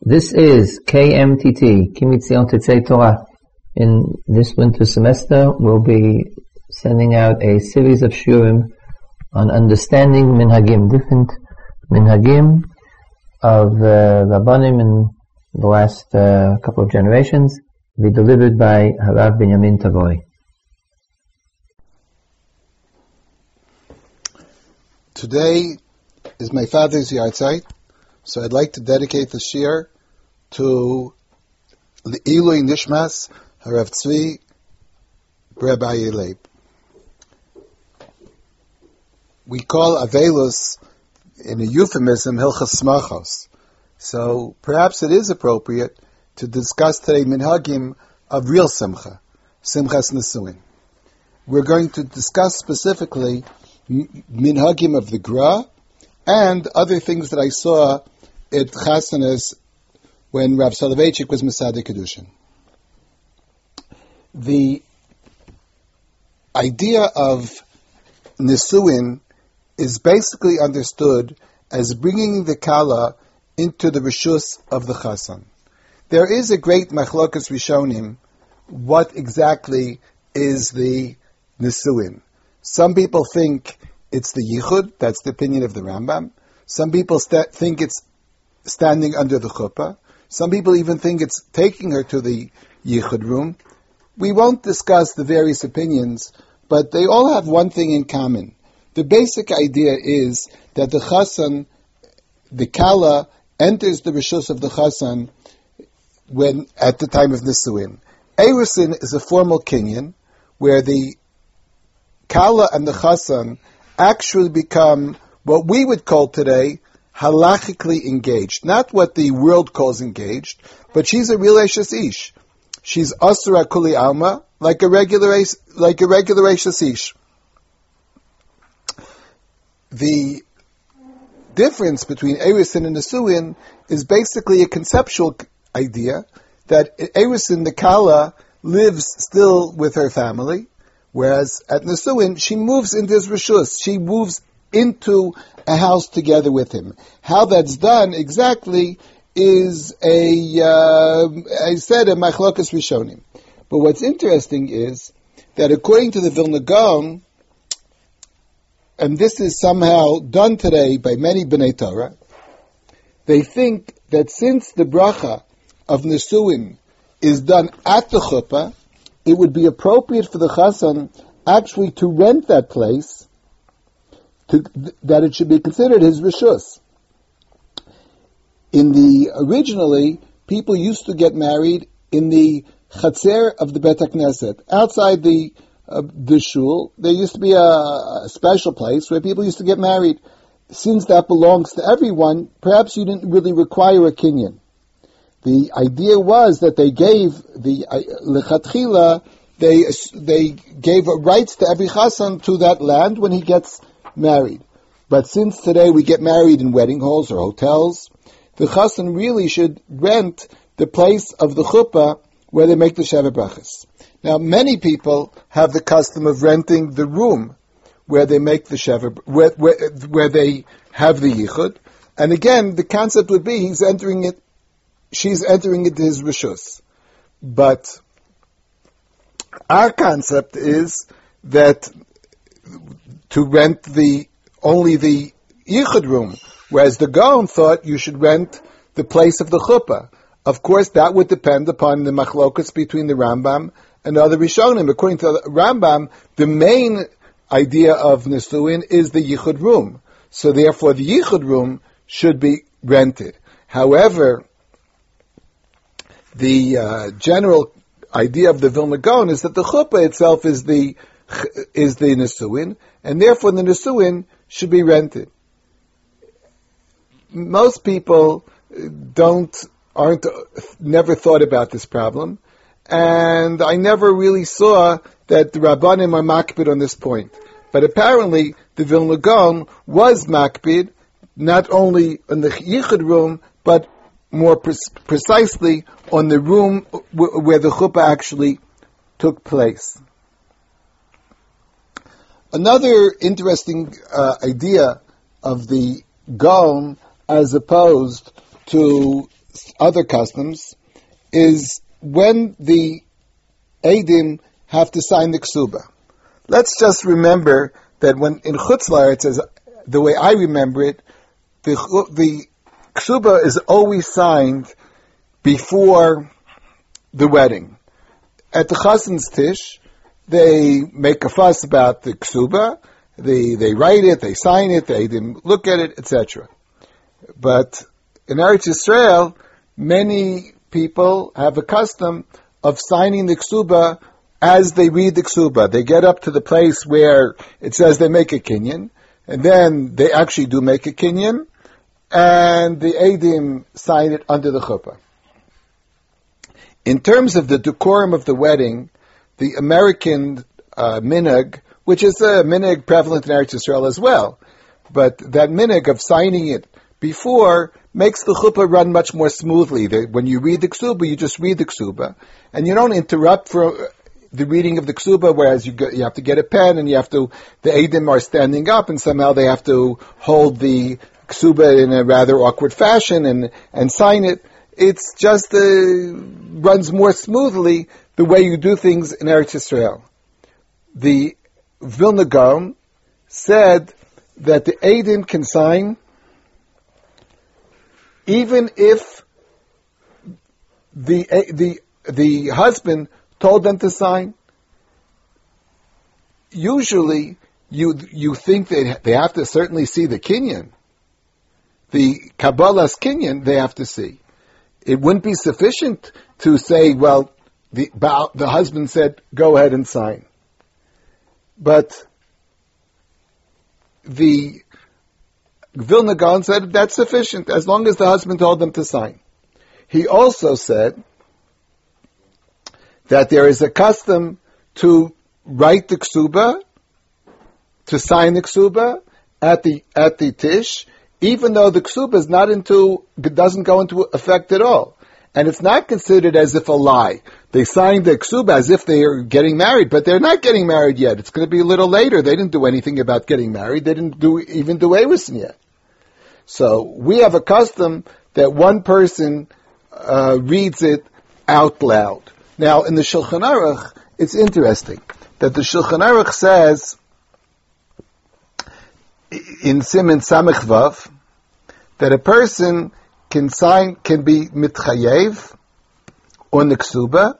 This is KMTT, Kimitzion Tetzei Torah. In this winter semester, we'll be sending out a series of shiurim on understanding minhagim, different minhagim of uh, Rabbanim in the last uh, couple of generations, be delivered by Harav Binyamin Tabory. Today is my father's yahrzeit. So I'd like to dedicate the shiur to the Eloi Nishmas Harav Tzvi Rabbi Yeleib. We call Avelus in a euphemism Hilchas Smachos. So perhaps it is appropriate to discuss today minhagim of real simcha, simchas nesuin. We're going to discuss specifically minhagim of the gra and other things that I saw at Chasanas when Rav Soloveitchik was Mesader Kedushin. The idea of Nisuin is basically understood as bringing the Kala into the Rishus of the Chasan. There is a great Machlokas Rishonim, what exactly is the Nisuin. Some people think it's the Yichud, that's the opinion of the Rambam. Some people st- think it's standing under the chuppah. Some people even think it's taking her to the yichud room. We won't discuss the various opinions, but they all have one thing in common. The basic idea is that the chasan, the kala, enters the rishus of the chasan when at the time of nisuin. Erusin is a formal kinyan where the kala and the chasan actually become what we would call today halachically engaged, not what the world calls engaged, but she's a real Eshes Ish. She's Asura Kuli Alma, like a regular, like a regular Eshes Ish. The difference between Erisin and Nesuin is basically a conceptual idea that Erisin, the Kala, lives still with her family, whereas at Nesuin, she moves into his Rishus. She moves into a house together with him. How that's done exactly is a, uh, I said, a machlokas rishonim. But what's interesting is that according to the Vilna Gaon, and this is somehow done today by many B'nai Torah, they think that since the bracha of Nesuin is done at the chuppah, it would be appropriate for the chassan actually to rent that place to, that it should be considered his rishus. In the originally, people used to get married in the chatzer of the Bet Knesset, outside the uh, the shul. There used to be a, a, special place where people used to get married. Since that belongs to everyone, perhaps you didn't really require a kinyan. The idea was that they gave the uh, they they gave rights to every chassan to that land when he gets married. But since today we get married in wedding halls or hotels, the chassan really should rent the place of the chuppah where they make the Sheva Brachas. Now, many people have the custom of renting the room where they make the Sheva, where, where, where they have the Yichud. And again, the concept would be he's entering it, she's entering into his Rishus. But our concept is that to rent the only the yichud room, whereas the Gaon thought you should rent the place of the chuppah. Of course, that would depend upon the machlokas between the Rambam and other Rishonim. According to the Rambam, the main idea of Nisuin is the yichud room. So therefore, the yichud room should be rented. However, the uh, general idea of the Vilna Gaon is that the chuppah itself is the is the Nisuin, and therefore the Nisuin should be rented. Most people don't, aren't, never thought about this problem, and I never really saw that the Rabbanim are makbid on this point. But apparently, the Vilna Gaon was makbid, not only in the Yichud room, but more pre- precisely on the room w- where the chuppah actually took place. Another interesting uh, idea of the Gaon as opposed to other customs is when the Adim have to sign the ksuba. Let's just remember that when in Chutzlar it says, the way I remember it, the, the ksuba is always signed before the wedding. At the chassan's tish, they make a fuss about the ksuba, they, they write it, they sign it, they look at it, etc. But in Eretz Yisrael, many people have a custom of signing the ksuba as they read the ksuba. They get up to the place where it says they make a kinyan, and then they actually do make a kinyan, and the Adim sign it under the chuppah. In terms of the decorum of the wedding, the American uh, minhag, which is a minig prevalent in Eretz Yisrael as well, but that minig of signing it before makes the chuppah run much more smoothly. when you read the ksuba, you just read the ksuba, and you don't interrupt for the reading of the ksuba, whereas you, go, you have to get a pen and you have to, the Adim are standing up and somehow they have to hold the ksuba in a rather awkward fashion and, and sign it. It's just, uh, runs more smoothly the way you do things in Eretz Yisrael. The Vilna Gaon said that the Adim can sign even if the, the, the husband told them to sign. Usually, you you think that they have to certainly see the Kinyan, the Kabbalah's Kinyan. They have to see. It wouldn't be sufficient to say, well, the the husband said, go ahead and sign. But the Vilna Gaon said that's sufficient as long as the husband told them to sign. He also said that there is a custom to write the ksuba, to sign the ksuba at the at the tish, even though the ksuba is not into doesn't go into effect at all, and it's not considered as if a lie. They signed the ksuba as if they are getting married, but they're not getting married yet. It's going to be a little later. They didn't do anything about getting married. They didn't do even do Awisin yet. So we have a custom that one person uh, reads it out loud. Now, in the Shulchan Aruch, it's interesting that the Shulchan Aruch says in Siman Samech Vav that a person can sign, can be mitchayev on the ksuba,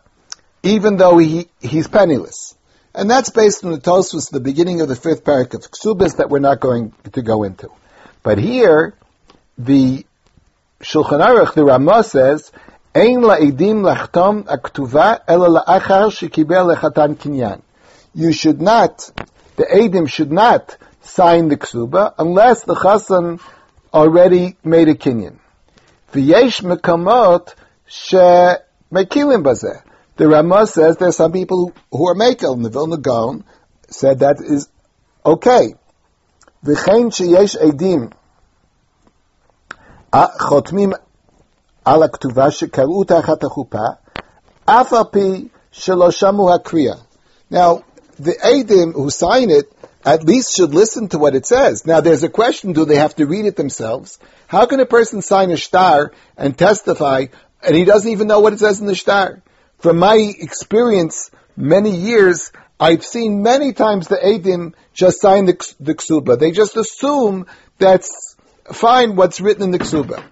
even though he, he's penniless. And that's based on the Tosfos, the beginning of the fifth parak of ksubas that we're not going to go into. But here, the Shulchan Aruch, the Ramah says Ein la'edim lachtom aktuva ela la'achar shekibel lechatan kinyan. You should not, the edim should not sign the ksuba unless the chassan already made a kinyan. V'yesh mekamot she mekilim bazeh. The Ramah says there's some people who are makel, and the Vilna Gaon said that is okay. V'chein sheyesh edim חותמים על הכתובה שקראו תחת החופה, אף על פי שלא שמעו הקריאה. Now, the Adim who sign it at least should listen to what it says. Now, there's a question, do they have to read it themselves? How can a person sign a star and testify and he doesn't even know what it says in the star? From my experience, many years, I've seen many times the Adim just sign the, the ksuba. They just assume that's fine what's written in the ksuba.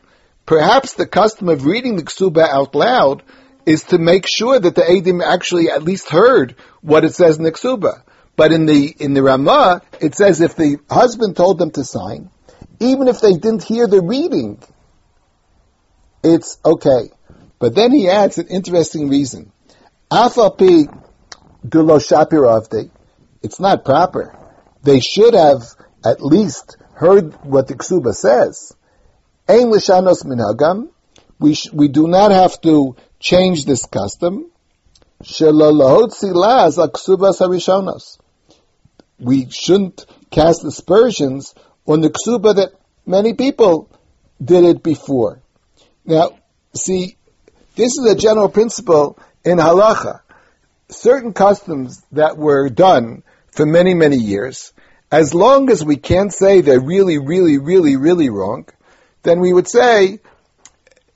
Perhaps the custom of reading the ksuba out loud is to make sure that the Adim actually at least heard what it says in the ksuba. But in the in the Ramah, it says if the husband told them to sign, even if they didn't hear the reading, it's okay. But then he adds an interesting reason. Afapi dulo. It's not proper. They should have at least heard what the ksuba says. Ein lishanos minhagam. We sh- we do not have to change this custom. Shelalahotzi laz aksubas harishonos. We shouldn't cast aspersions on the ksuba that many people did it before. Now, see, this is a general principle in halacha. Certain customs that were done for many, many years, as long as we can't say they're really, really, really, really wrong, then we would say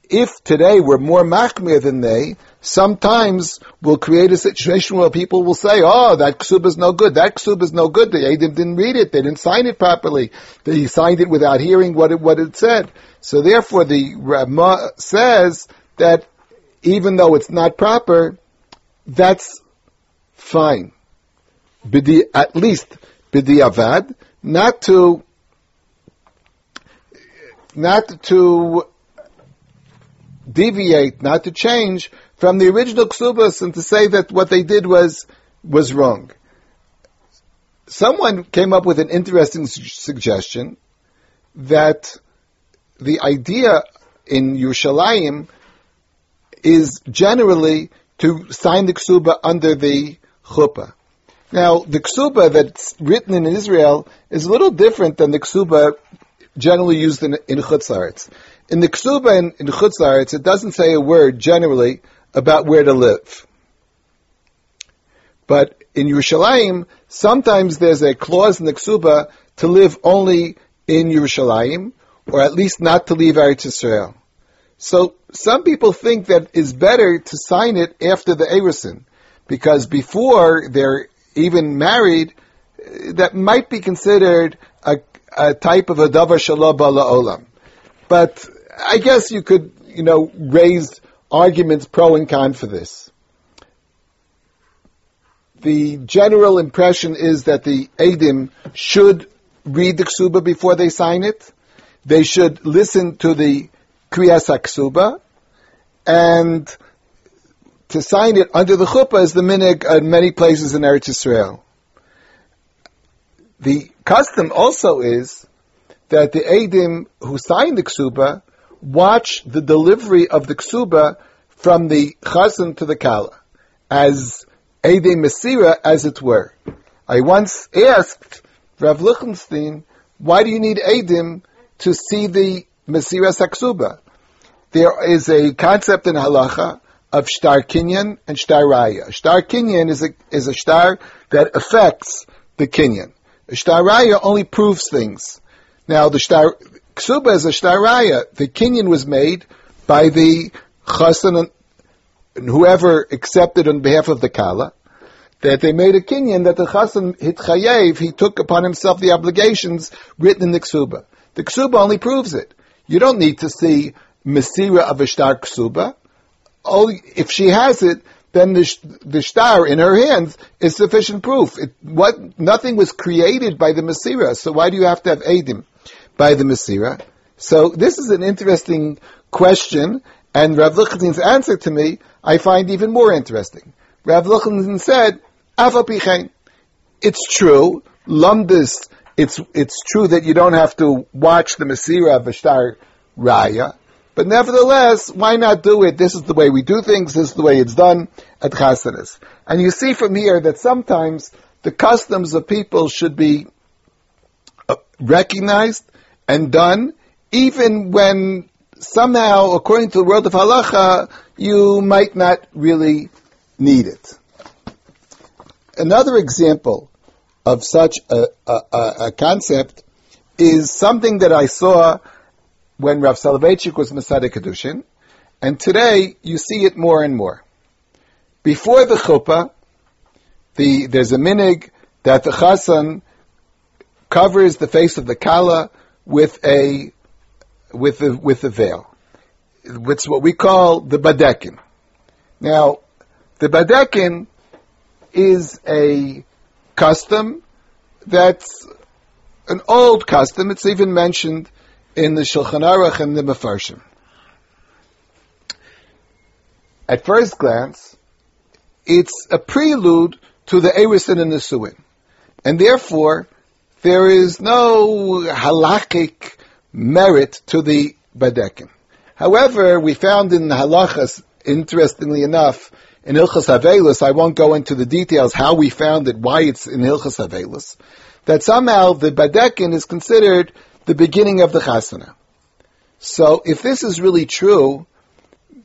if today we're more machmir than they, sometimes we'll create a situation where people will say, oh, that ksub is no good, that ksub is no good, the Adim didn't read it, they didn't sign it properly, they signed it without hearing what it, what it said. So therefore the Rama says that even though it's not proper, that's fine. Bidi, at least bidi avad, not to not to deviate, not to change from the original ksubas and to say that what they did was was wrong. Someone came up with an interesting su- suggestion that the idea in Yerushalayim is generally to sign the ksuba under the chuppah. Now, the ksuba that's written in Israel is a little different than the ksuba generally used in, in Chutz In the ksuba in, in Chutz it doesn't say a word generally about where to live. But in Yerushalayim, sometimes there's a clause in the ksuba to live only in Yerushalayim, or at least not to leave Eretz Yisrael. So some people think that it's better to sign it after the Erusin, because before they're even married, that might be considered a, a type of a davar shalom olam. But I guess you could, you know, raise arguments pro and con for this. The general impression is that the Adim should read the ksuba before they sign it. They should listen to the kriyas ksuba, and to sign it under the chuppah is the minig in many places in Eretz Yisrael. The custom also is that the Adim who sign the ksuba watch the delivery of the ksuba from the chazan to the kala, as Adim Mesira, as it were. I once asked Rav Lichtenstein, why do you need Adim to see the Mesira Saksuba? There is a concept in halacha of shtar kinyan and shtar raya. Shtar kinyan is a, is a shtar that affects the kinyan. Shtar raya only proves things. Now the shtar ksuba is a shtar raya. The kinyan was made by the chasan and whoever accepted on behalf of the kala. That they made a kinyan that the chasan chayev he took upon himself the obligations written in the ksuba. The ksuba only proves it. You don't need to see mesira of a shtar ksuba. Only if she has it, then the, the star in her hands is sufficient proof. It, what, nothing was created by the Masira, so why do you have to have Adim by the Masira? So this is an interesting question, and Rav Lichdin's answer to me, I find even more interesting. Rav Lichdin said, It's true, Lumdis, it's, it's true that you don't have to watch the Masira of Ashtar Raya, but nevertheless, why not do it? This is the way we do things. This is the way it's done at chasanas. And you see from here that sometimes the customs of people should be uh, recognized and done, even when somehow, according to the world of halacha, you might not really need it. Another example of such a, a, a concept is something that I saw when Rav Soloveitchik was Mesader Kedushin, and today you see it more and more. Before the chuppah, the, there's a minig that the chasan covers the face of the kala with a with a with a veil. It's what we call the badekin. Now, the badekin is a custom that's an old custom. It's even mentioned in the Shulchan Aruch and the Mefarshim. At first glance, it's a prelude to the Erisin and the Suin. And therefore, there is no halachic merit to the Badekin. However, we found in the halachas, interestingly enough, in Hilchas Havelus, I won't go into the details how we found it, why it's in Hilchas Havelus, that somehow the Badekin is considered the beginning of the chasana. So if this is really true,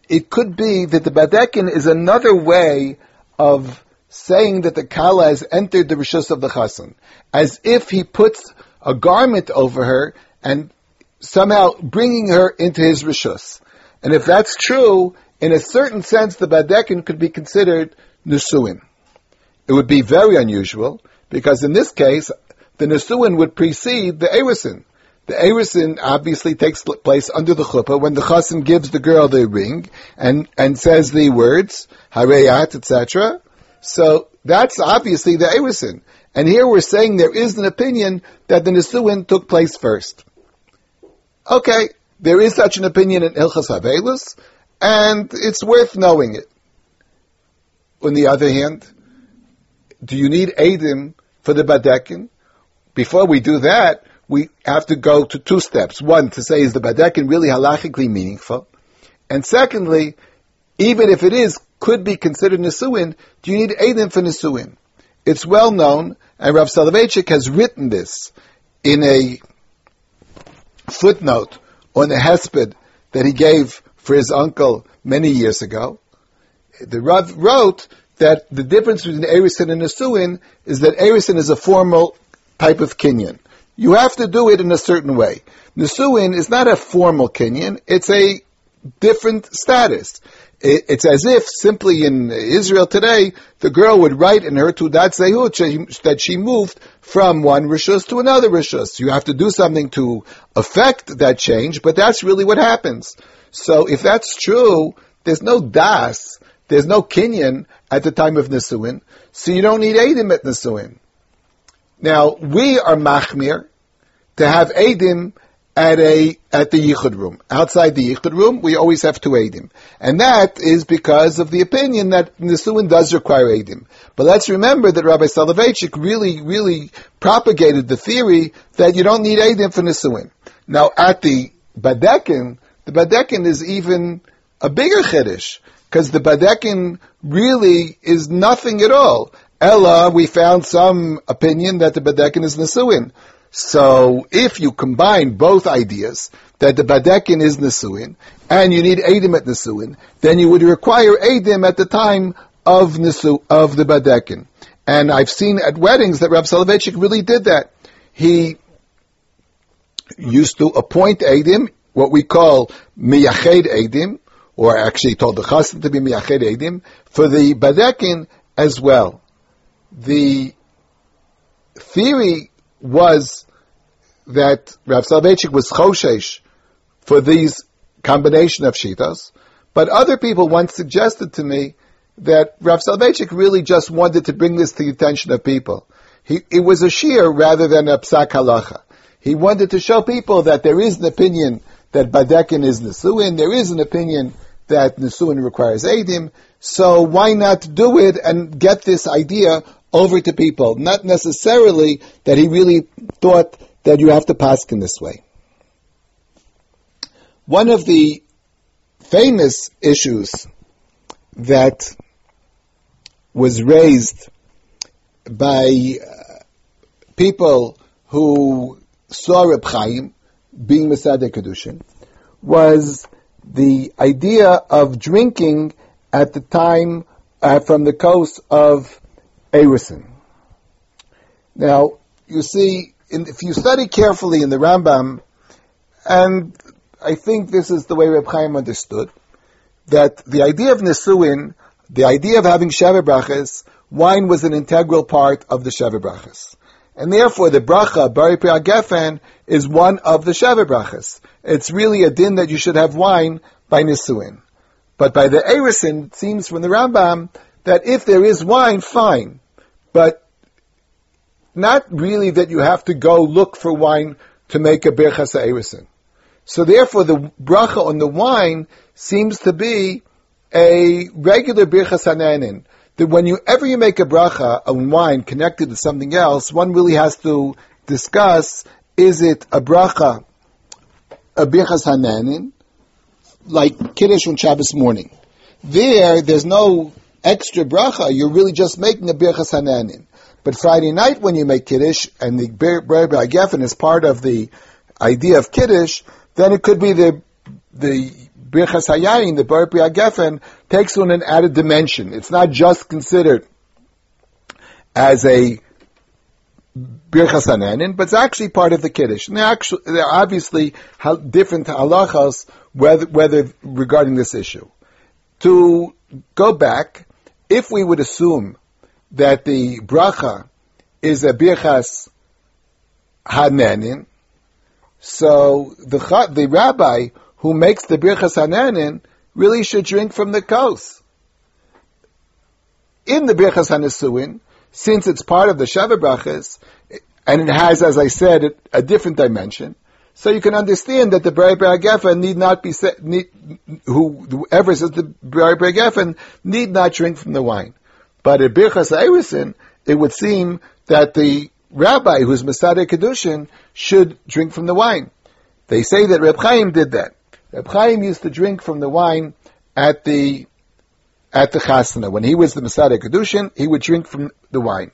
it could be that the badekin is another way of saying that the kala has entered the rishus of the chasan, as if he puts a garment over her and somehow bringing her into his rishus. And if that's true, in a certain sense, the Badekin could be considered Nusuin. It would be very unusual, because in this case, the Nusuin would precede the Erisin. The Erisin obviously takes place under the chuppah when the chassan gives the girl the ring and, and says the words, hareyat, etc. So that's obviously the Erisin. And here we're saying there is an opinion that the Nisuin took place first. Okay, there is such an opinion in Ilchas Havelus, and it's worth knowing it. On the other hand, do you need Adim for the Badekin? Before we do that, we have to go to two steps. One, to say, is the Badekin really halachically meaningful? And secondly, even if it is, could be considered Nisuin, do you need Adim for Nisuin? It's well known, and Rav Soloveitchik has written this in a footnote on the hesped that he gave for his uncle many years ago. The Rav wrote that the difference between Erisin and Nisuin is that Erisin is a formal type of Kinyan. You have to do it in a certain way. Nisuin is not a formal Kinyan, it's a different status. It's as if simply in Israel today, the girl would write in her Teudat Zehut that she moved from one Rishus to another Rishus. You have to do something to affect that change, but that's really what happens. So if that's true, there's no Das, there's no Kinyan at the time of Nisuin, so you don't need Adim at Nisuin. Now, we are Machmir to have Adim at a at the yichud room. Outside the yichud room, we always have to edim, and that is because of the opinion that nisuin does require edim. But let's remember that Rabbi Soloveitchik really, really propagated the theory that you don't need edim for nisuin. Now, at the badekin, the badekin is even a bigger chiddush because the badekin really is nothing at all. Ella, we found some opinion that the badekin is nisuin. So if you combine both ideas, that the Badekin is Nisuin, and you need Adim at Nisuin, then you would require Adim at the time of Nisu, of the Badekin. And I've seen at weddings that Rav Soloveitchik really did that. He used to appoint Adim, what we call Miyached Adim, or actually told the Chassan to be Miyached Adim, for the Badekin as well. The theory was that Rav Soloveitchik was choshesh for these combination of shitas, but other people once suggested to me that Rav Soloveitchik really just wanted to bring this to the attention of people. He, it was a shear rather than a psak halacha. He wanted to show people that there is an opinion that badekin is nesuin, there is an opinion that nesuin requires edim, so why not do it and get this idea over to people? Not necessarily that he really thought that you have to pass in this way. One of the famous issues that was raised by uh, people who saw Reb Chaim being Mesadeh Kedushin was the idea of drinking at the time uh, from the coast of Erison. Now, you see, in, if you study carefully in the Rambam, and I think this is the way Reb Chaim understood, that the idea of Nesuin, the idea of having Sheva Brachas, wine was an integral part of the Sheva Brachas. And therefore the bracha, Bari Gefen, is one of the Sheva Brachas. It's really a din that you should have wine by Nisuin. But by the Erisin, it seems from the Rambam that if there is wine, fine. But not really that you have to go look for wine to make a birchas ha'erisin. So therefore, the bracha on the wine seems to be a regular birchas hananin. That whenever you make a bracha on wine connected to something else, one really has to discuss: is it a bracha, a birchas hananin, like kiddush on Shabbos morning? There, there's no extra bracha. You're really just making a birchas hananin. But Friday night when you make Kiddush, and the Ber Geffen is part of the idea of Kiddush, then it could be the, the Birchas Hayayin, the Ber Geffen, takes on an added dimension. It's not just considered as a Birchas Hananin, but it's actually part of the Kiddush. And there, actually, there are obviously different halachas whether, whether regarding this issue. To go back, if we would assume that the bracha is a Birchas Hananin, so the the rabbi who makes the Birchas Hananin really should drink from the kos. In the Birchas Hanisuin, since it's part of the Sheva Brachas, and it has, as I said, a different dimension, so you can understand that the Bari Geffen need not be set, need, who, whoever says the Bari Geffen need not drink from the wine. But at Birchas Eirisin, it would seem that the rabbi who's Mesader Kedushin should drink from the wine. They say that Reb Chaim did that. Reb Chaim used to drink from the wine at the at the chasana. When he was the Mesader Kedushin, he would drink from the wine.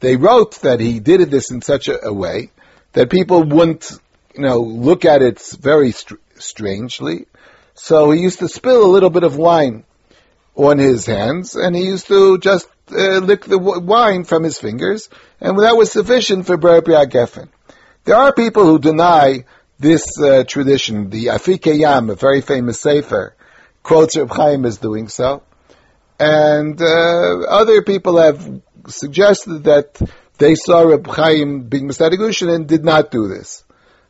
They wrote that he did this in such a, a way that people wouldn't, you know, look at it very str- strangely. So he used to spill a little bit of wine on his hands, and he used to just uh, lick the w- wine from his fingers, and that was sufficient for Ber Geffen. There are people who deny this uh, tradition. The Afikei Yam, a very famous sefer, quotes Reb Chaim as doing so. And uh, other people have suggested that they saw Reb Chaim being Masada and did not do this.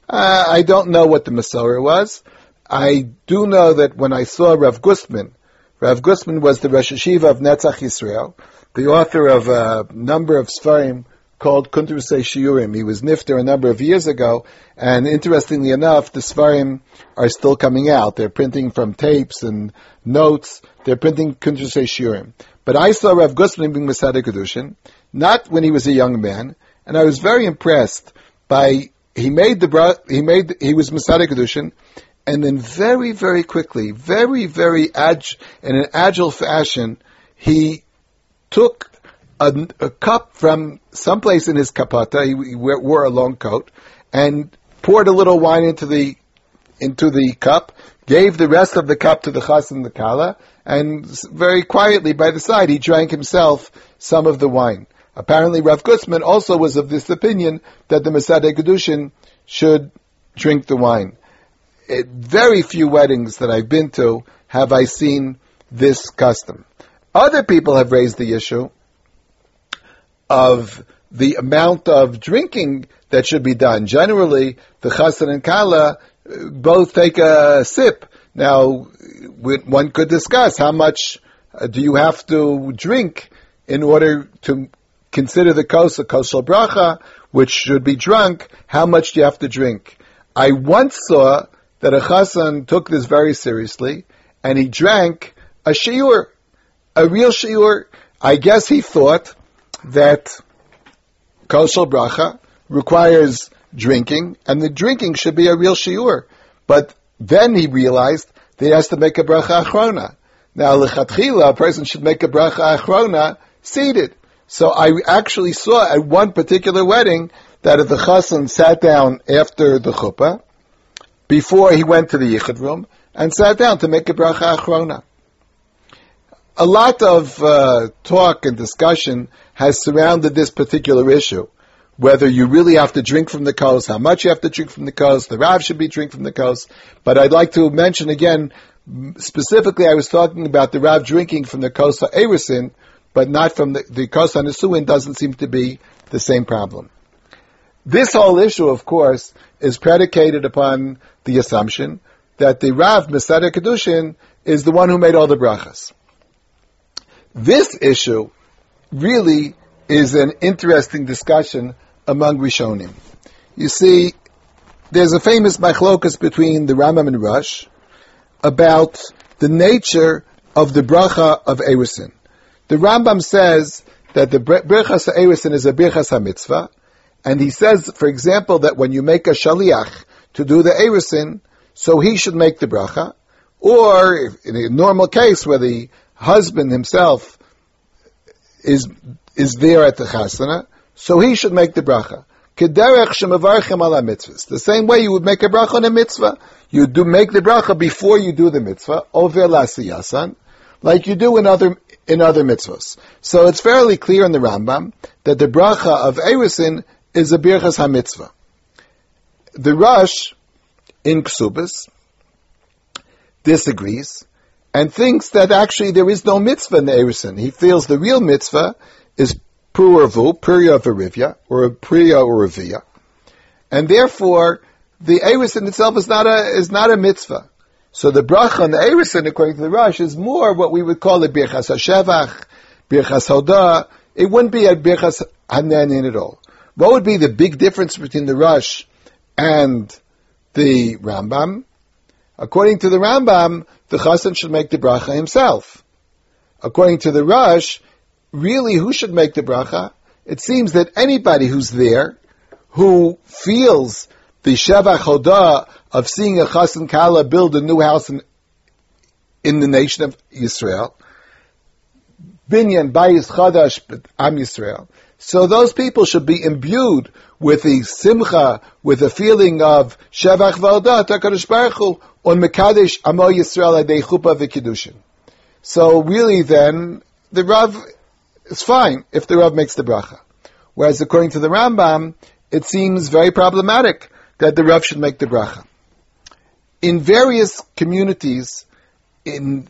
Uh, I don't know what the Masorah was. I do know that when I saw Rav Gustman, Rav Gustman was the Rosh Hashiva of Netzach Yisrael, the author of a number of Sfarim called Kuntrusei Shiurim. He was Nifter a number of years ago, and interestingly enough, the Sfarim are still coming out. They're printing from tapes and notes. They're printing Kuntrusei Shiurim. But I saw Rav Gustman being Mesader Kedushin, not when he was a young man, and I was very impressed by he made the he made he was Mesader Kedushin, and then very very quickly, very very ag, in an agile fashion, he took a, a cup from someplace in his kapata. He, he wore a long coat and poured a little wine into the into the cup, gave the rest of the cup to the chas and the kala, and very quietly by the side he drank himself some of the wine. Apparently, Rav Gustman also was of this opinion that the Mesader Kedushin should drink the wine. At very few weddings that I've been to have I seen this custom. Other people have raised the issue of the amount of drinking that should be done. Generally, the chassan and kala uh, both take a sip. Now, one could discuss how much uh, do you have to drink in order to consider the kosa, a kosel bracha, which should be drunk. How much do you have to drink? I once saw that a chassan took this very seriously, and he drank a shiur, a real shiur. I guess he thought that kosher bracha requires drinking, and the drinking should be a real shiur. But then he realized that he has to make a bracha achrona. Now, lechatchila, a person should make a bracha achrona seated. So I actually saw at one particular wedding that the chassan sat down after the chuppah, before he went to the yichud room, and sat down to make a bracha achrona a lot of uh, talk and discussion has surrounded this particular issue. Whether you really have to drink from the kos, how much you have to drink from the kos, the Rav should be drink from the kos. But I'd like to mention again, specifically I was talking about the Rav drinking from the kos Erisin, but not from the, the kos doesn't seem to be the same problem. This whole issue, of course, is predicated upon the assumption that the Rav Mesader Kedushin is the one who made all the brachas. This issue really is an interesting discussion among Rishonim. You see, there's a famous machlokas between the Rambam and Rosh about the nature of the bracha of Erusin. The Rambam says that the brachas of is a brachas mitzvah, and he says, for example, that when you make a shaliach to do the Erusin, so he should make the bracha, or in a normal case where the husband himself is is there at the chasana, so he should make the bracha. The same way you would make a bracha on a mitzvah, you do make the bracha before you do the mitzvah, over like you do in other in other mitzvahs. So it's fairly clear in the Rambam that the bracha of Erusin is a Birchas HaMitzvah. The Rosh in Ksubis disagrees and thinks that actually there is no mitzvah in the Erison. He feels the real mitzvah is Pururvu, Purya Varivya, or Priya or. And therefore, the Erison itself is not a, is not a mitzvah. So the bracha on the Erison, according to the Rosh, is more what we would call a Birchas HaShevach, Birchas Hoda. It wouldn't be a Birchas Hanenin at all. What would be the big difference between the Rosh and the Rambam? According to the Rambam, the Chassan should make the bracha himself. According to the Rosh, really who should make the bracha? It seems that anybody who's there, who feels the Shevach Hoda of seeing a Chassan Kala build a new house in, in the nation of Israel, Binyan Bayis Chadash Am Yisrael. So those people should be imbued with the simcha, with the feeling of Shevach Valda, Takarish Baruch Hu, on Mekadesh Amo Yisrael Adei Chupa V'Kiddushin. So really then, the Rav is fine if the Rav makes the bracha. Whereas according to the Rambam, it seems very problematic that the Rav should make the bracha. In various communities, in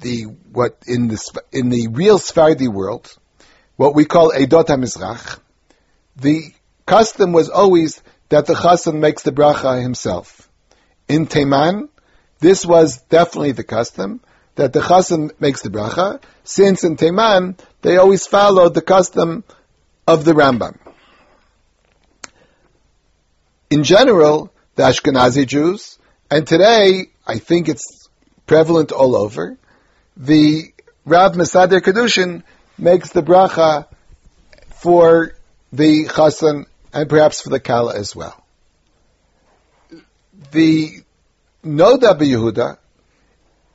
the what in the in the real Sephardi world, what we call Edot HaMizrach, the custom was always that the chassan makes the bracha himself. In Teiman, this was definitely the custom that the chassan makes the bracha, since in Teiman they always followed the custom of the Rambam. In general, the Ashkenazi Jews, and today I think it's prevalent all over, the Rav Mesader Kedushin makes the bracha for the chassan and perhaps for the kala as well. The Noda Yehuda,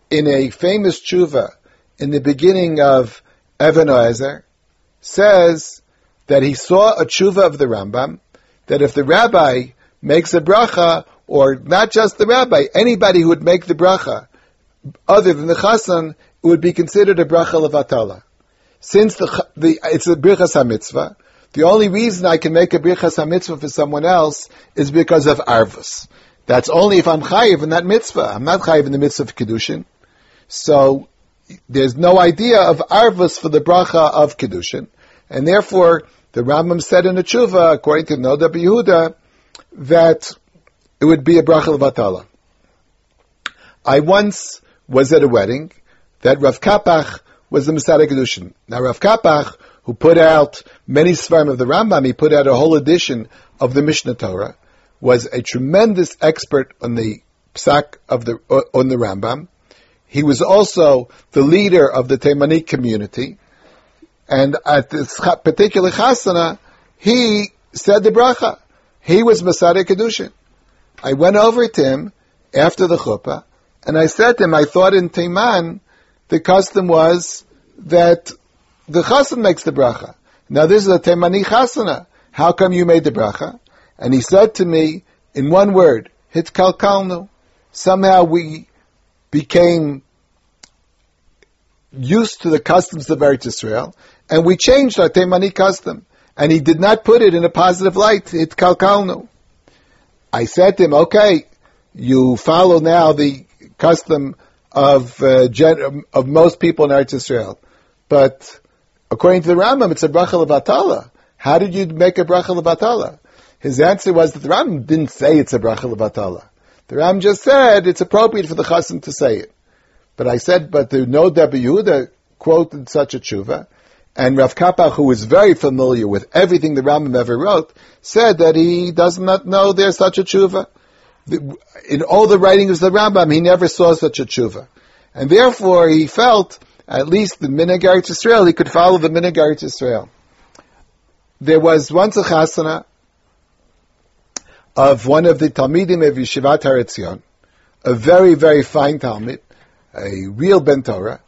in a famous tshuva in the beginning of Even HaEzer, says that he saw a tshuva of the Rambam, that if the rabbi makes a bracha, or not just the rabbi, anybody who would make the bracha, other than the chassan, would be considered a bracha levatala. Since the, the it's a brichas hamitzvah, the only reason I can make a brichas hamitzvah for someone else is because of arvus. That's only if I'm chayiv in that mitzvah. I'm not chayiv in the mitzvah of kedushin. So there's no idea of arvus for the bracha of kedushin, and therefore the Rambam said in the tshuva, according to Noda Yehuda, that it would be a bracha levatala. I once was at a wedding that Rav Kapach was the Mesader Kedushin. Now Rav Kapach, who put out many Svarim of the Rambam, he put out a whole edition of the Mishneh Torah, was a tremendous expert on the psak of the, on the Rambam. He was also the leader of the Taimani community. And at this particular chasana, he said the bracha. He was Mesader Kedushin. I went over to him after the chuppah, and I said to him, I thought in Taiman, the custom was that the chassan makes the bracha. Now this is a Temani chasana. How come you made the bracha? And he said to me in one word, hitkalkalnu. Somehow we became used to the customs of Eretz Israel, and we changed our Temani custom. And he did not put it in a positive light. Hitkalkalnu. I said to him, okay, you follow now the custom of uh, gen- of most people in Eretz Israel. But according to the Rambam, it's a bracha levatala. How did you make a bracha levatala? His answer was that the Rambam didn't say it's a bracha levatala. The Rambam just said it's appropriate for the chassan to say it. But I said, but the no Yehuda quoted such a tshuva, and Rav Kapach, who is very familiar with everything the Rambam ever wrote, said that he does not know there's such a tshuva in all the writings of the Rambam, he never saw such a tshuva. And therefore, he felt, at least the Minhag Eretz Israel, he could follow the Minhag Eretz Israel. There was once a chasana of one of the Talmidim of Yeshivat Har Etzion, a very, very fine Talmid, a real Ben Torah,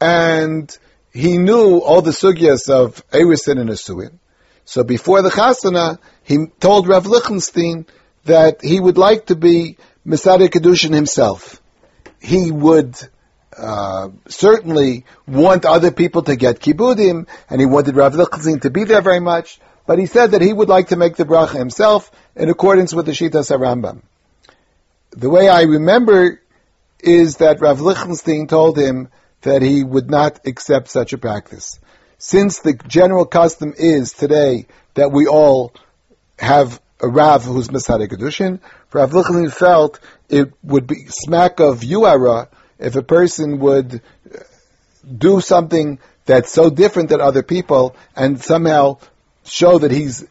and he knew all the sugyas of Erisin and Asuin. So before the chasana, he told Rav Lichtenstein that he would like to be Mesader Kedushin himself. He would uh, certainly want other people to get kibudim, and he wanted Rav Lichtenstein to be there very much. but he said that he would like to make the bracha himself in accordance with the Shita Rambam. The way I remember is that Rav Lichtenstein told him that he would not accept such a practice. Since the general custom is today that we all have a Rav who's Mesader Kedushin, Rav Lichtenstein felt it would be smack of Yuhara if a person would do something that's so different than other people and somehow show that he's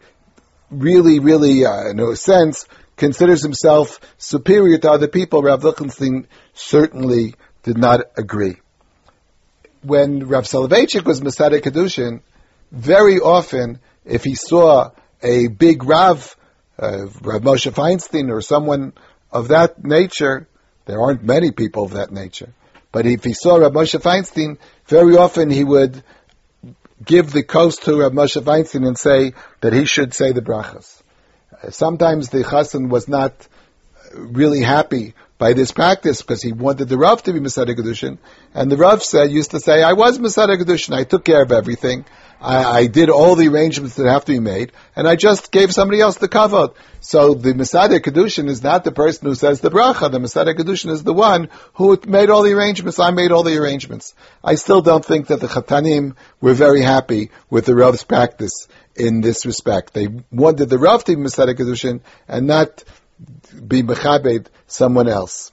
really, really, uh, in a sense, considers himself superior to other people, Rav Lichtenstein certainly did not agree. When Rav Soloveitchik was Mesader Kedushin, very often, if he saw a big Rav, uh, Rav Moshe Feinstein or someone of that nature, there aren't many people of that nature, but if he saw Rav Moshe Feinstein, very often he would give the coast to Rav Moshe Feinstein and say that he should say the brachas. Sometimes the chassan was not really happy by this practice because he wanted the Rav to be Mesader Kedushin. And the Rav said, used to say, I was Mesader Kedushin, I took care of everything. I, I, did all the arrangements that have to be made, and I just gave somebody else the kavod. So the Mesader Kedushin is not the person who says the bracha. The Mesader Kedushin is the one who made all the arrangements. I made all the arrangements. I still don't think that the Chatanim were very happy with the Rav's practice in this respect. They wanted the Rav to be Mesader Kedushin and not be Mechabed someone else.